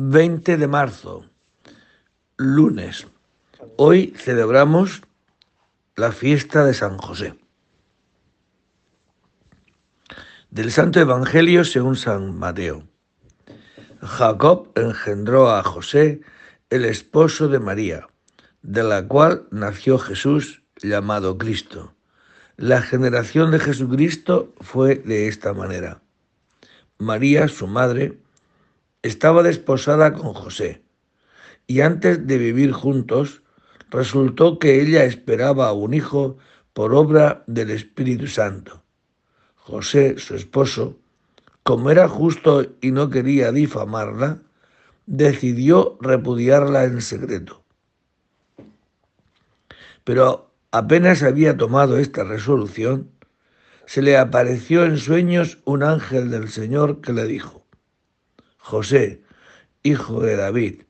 20 de marzo, lunes. Hoy celebramos la fiesta de San José. Del Santo Evangelio según San Mateo. Jacob engendró a José, el esposo de María, de la cual nació Jesús llamado Cristo. La generación de Jesucristo fue de esta manera. María, su madre, estaba desposada con José, y antes de vivir juntos, resultó que ella esperaba a un hijo por obra del Espíritu Santo. José, su esposo, como era justo y no quería difamarla, decidió repudiarla en secreto. Pero Apenas había tomado esta resolución, se le apareció en sueños un ángel del Señor que le dijo, José, hijo de David,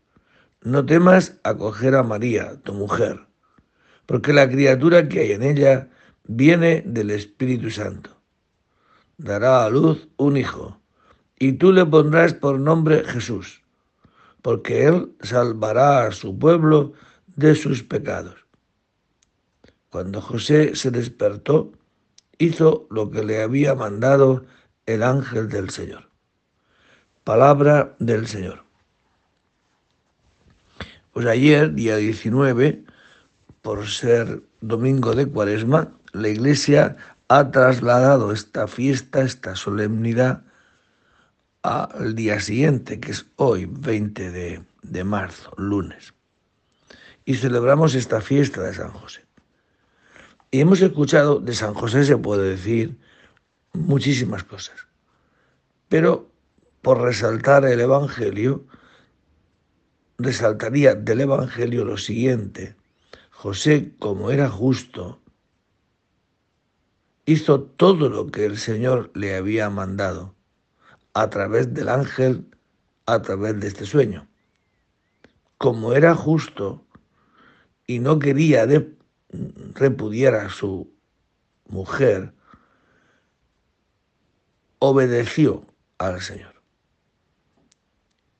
no temas acoger a María, tu mujer, porque la criatura que hay en ella viene del Espíritu Santo. Dará a luz un hijo, y tú le pondrás por nombre Jesús, porque él salvará a su pueblo de sus pecados. Cuando José se despertó, hizo lo que le había mandado el ángel del Señor. Palabra del Señor. Pues ayer, día 19, por ser domingo de cuaresma, la iglesia ha trasladado esta fiesta, esta solemnidad, al día siguiente, que es hoy, 20 de, de marzo, lunes. Y celebramos esta fiesta de San José. Y hemos escuchado, de San José se puede decir muchísimas cosas, pero por resaltar el Evangelio, resaltaría del Evangelio lo siguiente. José, como era justo, hizo todo lo que el Señor le había mandado a través del ángel, a través de este sueño. Como era justo y no quería de repudiara a su mujer, obedeció al Señor.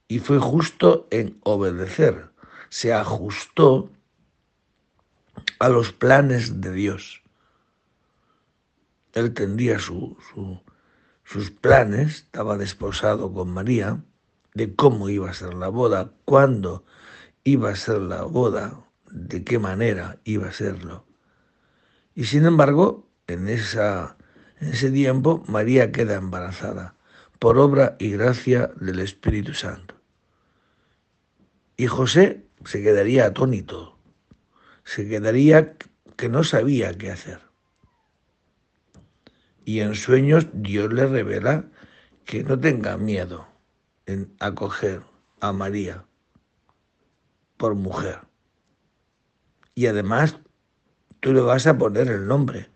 Y fue justo en obedecer, se ajustó a los planes de Dios. Él tendría sus planes, estaba desposado con María, de cómo iba a ser la boda, cuándo iba a ser la boda, de qué manera iba a serlo. Y sin embargo, en ese tiempo, María queda embarazada por obra y gracia del Espíritu Santo. Y José se quedaría atónito, se quedaría que no sabía qué hacer. Y en sueños Dios le revela que no tenga miedo en acoger a María por mujer y además tú le vas a poner el nombre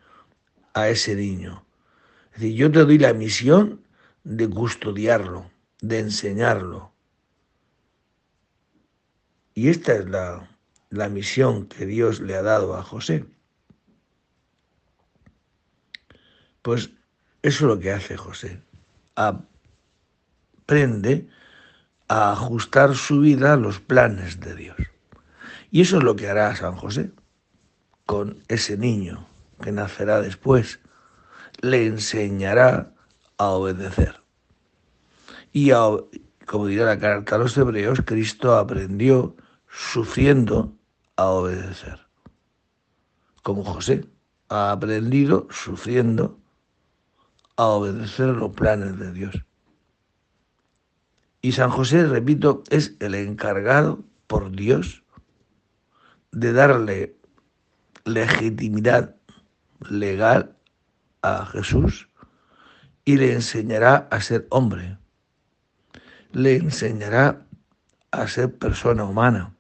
a ese niño. Es decir, yo te doy la misión de custodiarlo, de enseñarlo. Y esta es la, la misión que Dios le ha dado a José. Pues eso es lo que hace José. Aprende a ajustar su vida a los planes de Dios. Y eso es lo que hará San José con ese niño que nacerá después. Le enseñará a obedecer. Y como dirá la carta a los hebreos, Cristo aprendió sufriendo a obedecer. Como José ha aprendido sufriendo a obedecer los planes de Dios. Y San José, repito, es el encargado por Dios de darle legitimidad legal a Jesús y le enseñará a ser hombre, le enseñará a ser persona humana,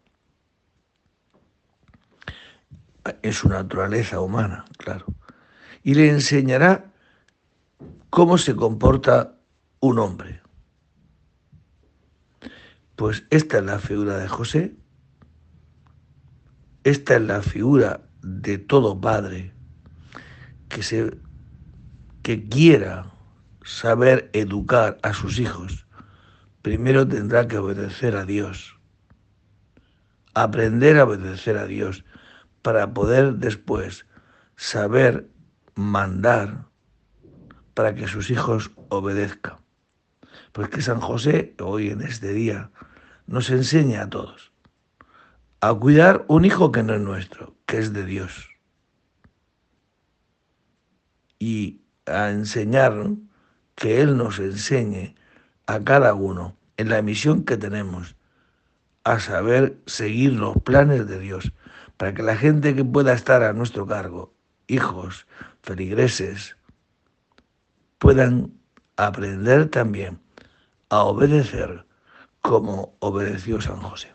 en su naturaleza humana, claro, y le enseñará cómo se comporta un hombre. Pues esta es la figura de José, esta es la figura de todo padre que, se, que quiera saber educar a sus hijos primero tendrá que obedecer a Dios, aprender a obedecer a Dios para poder después saber mandar para que sus hijos obedezcan. Porque San José, hoy en este día, nos enseña a todos a cuidar un hijo que no es nuestro, que es de Dios. Y a enseñar que Él nos enseñe a cada uno en la misión que tenemos a saber seguir los planes de Dios, para que la gente que pueda estar a nuestro cargo, hijos, feligreses, puedan aprender también a obedecer como obedeció San José.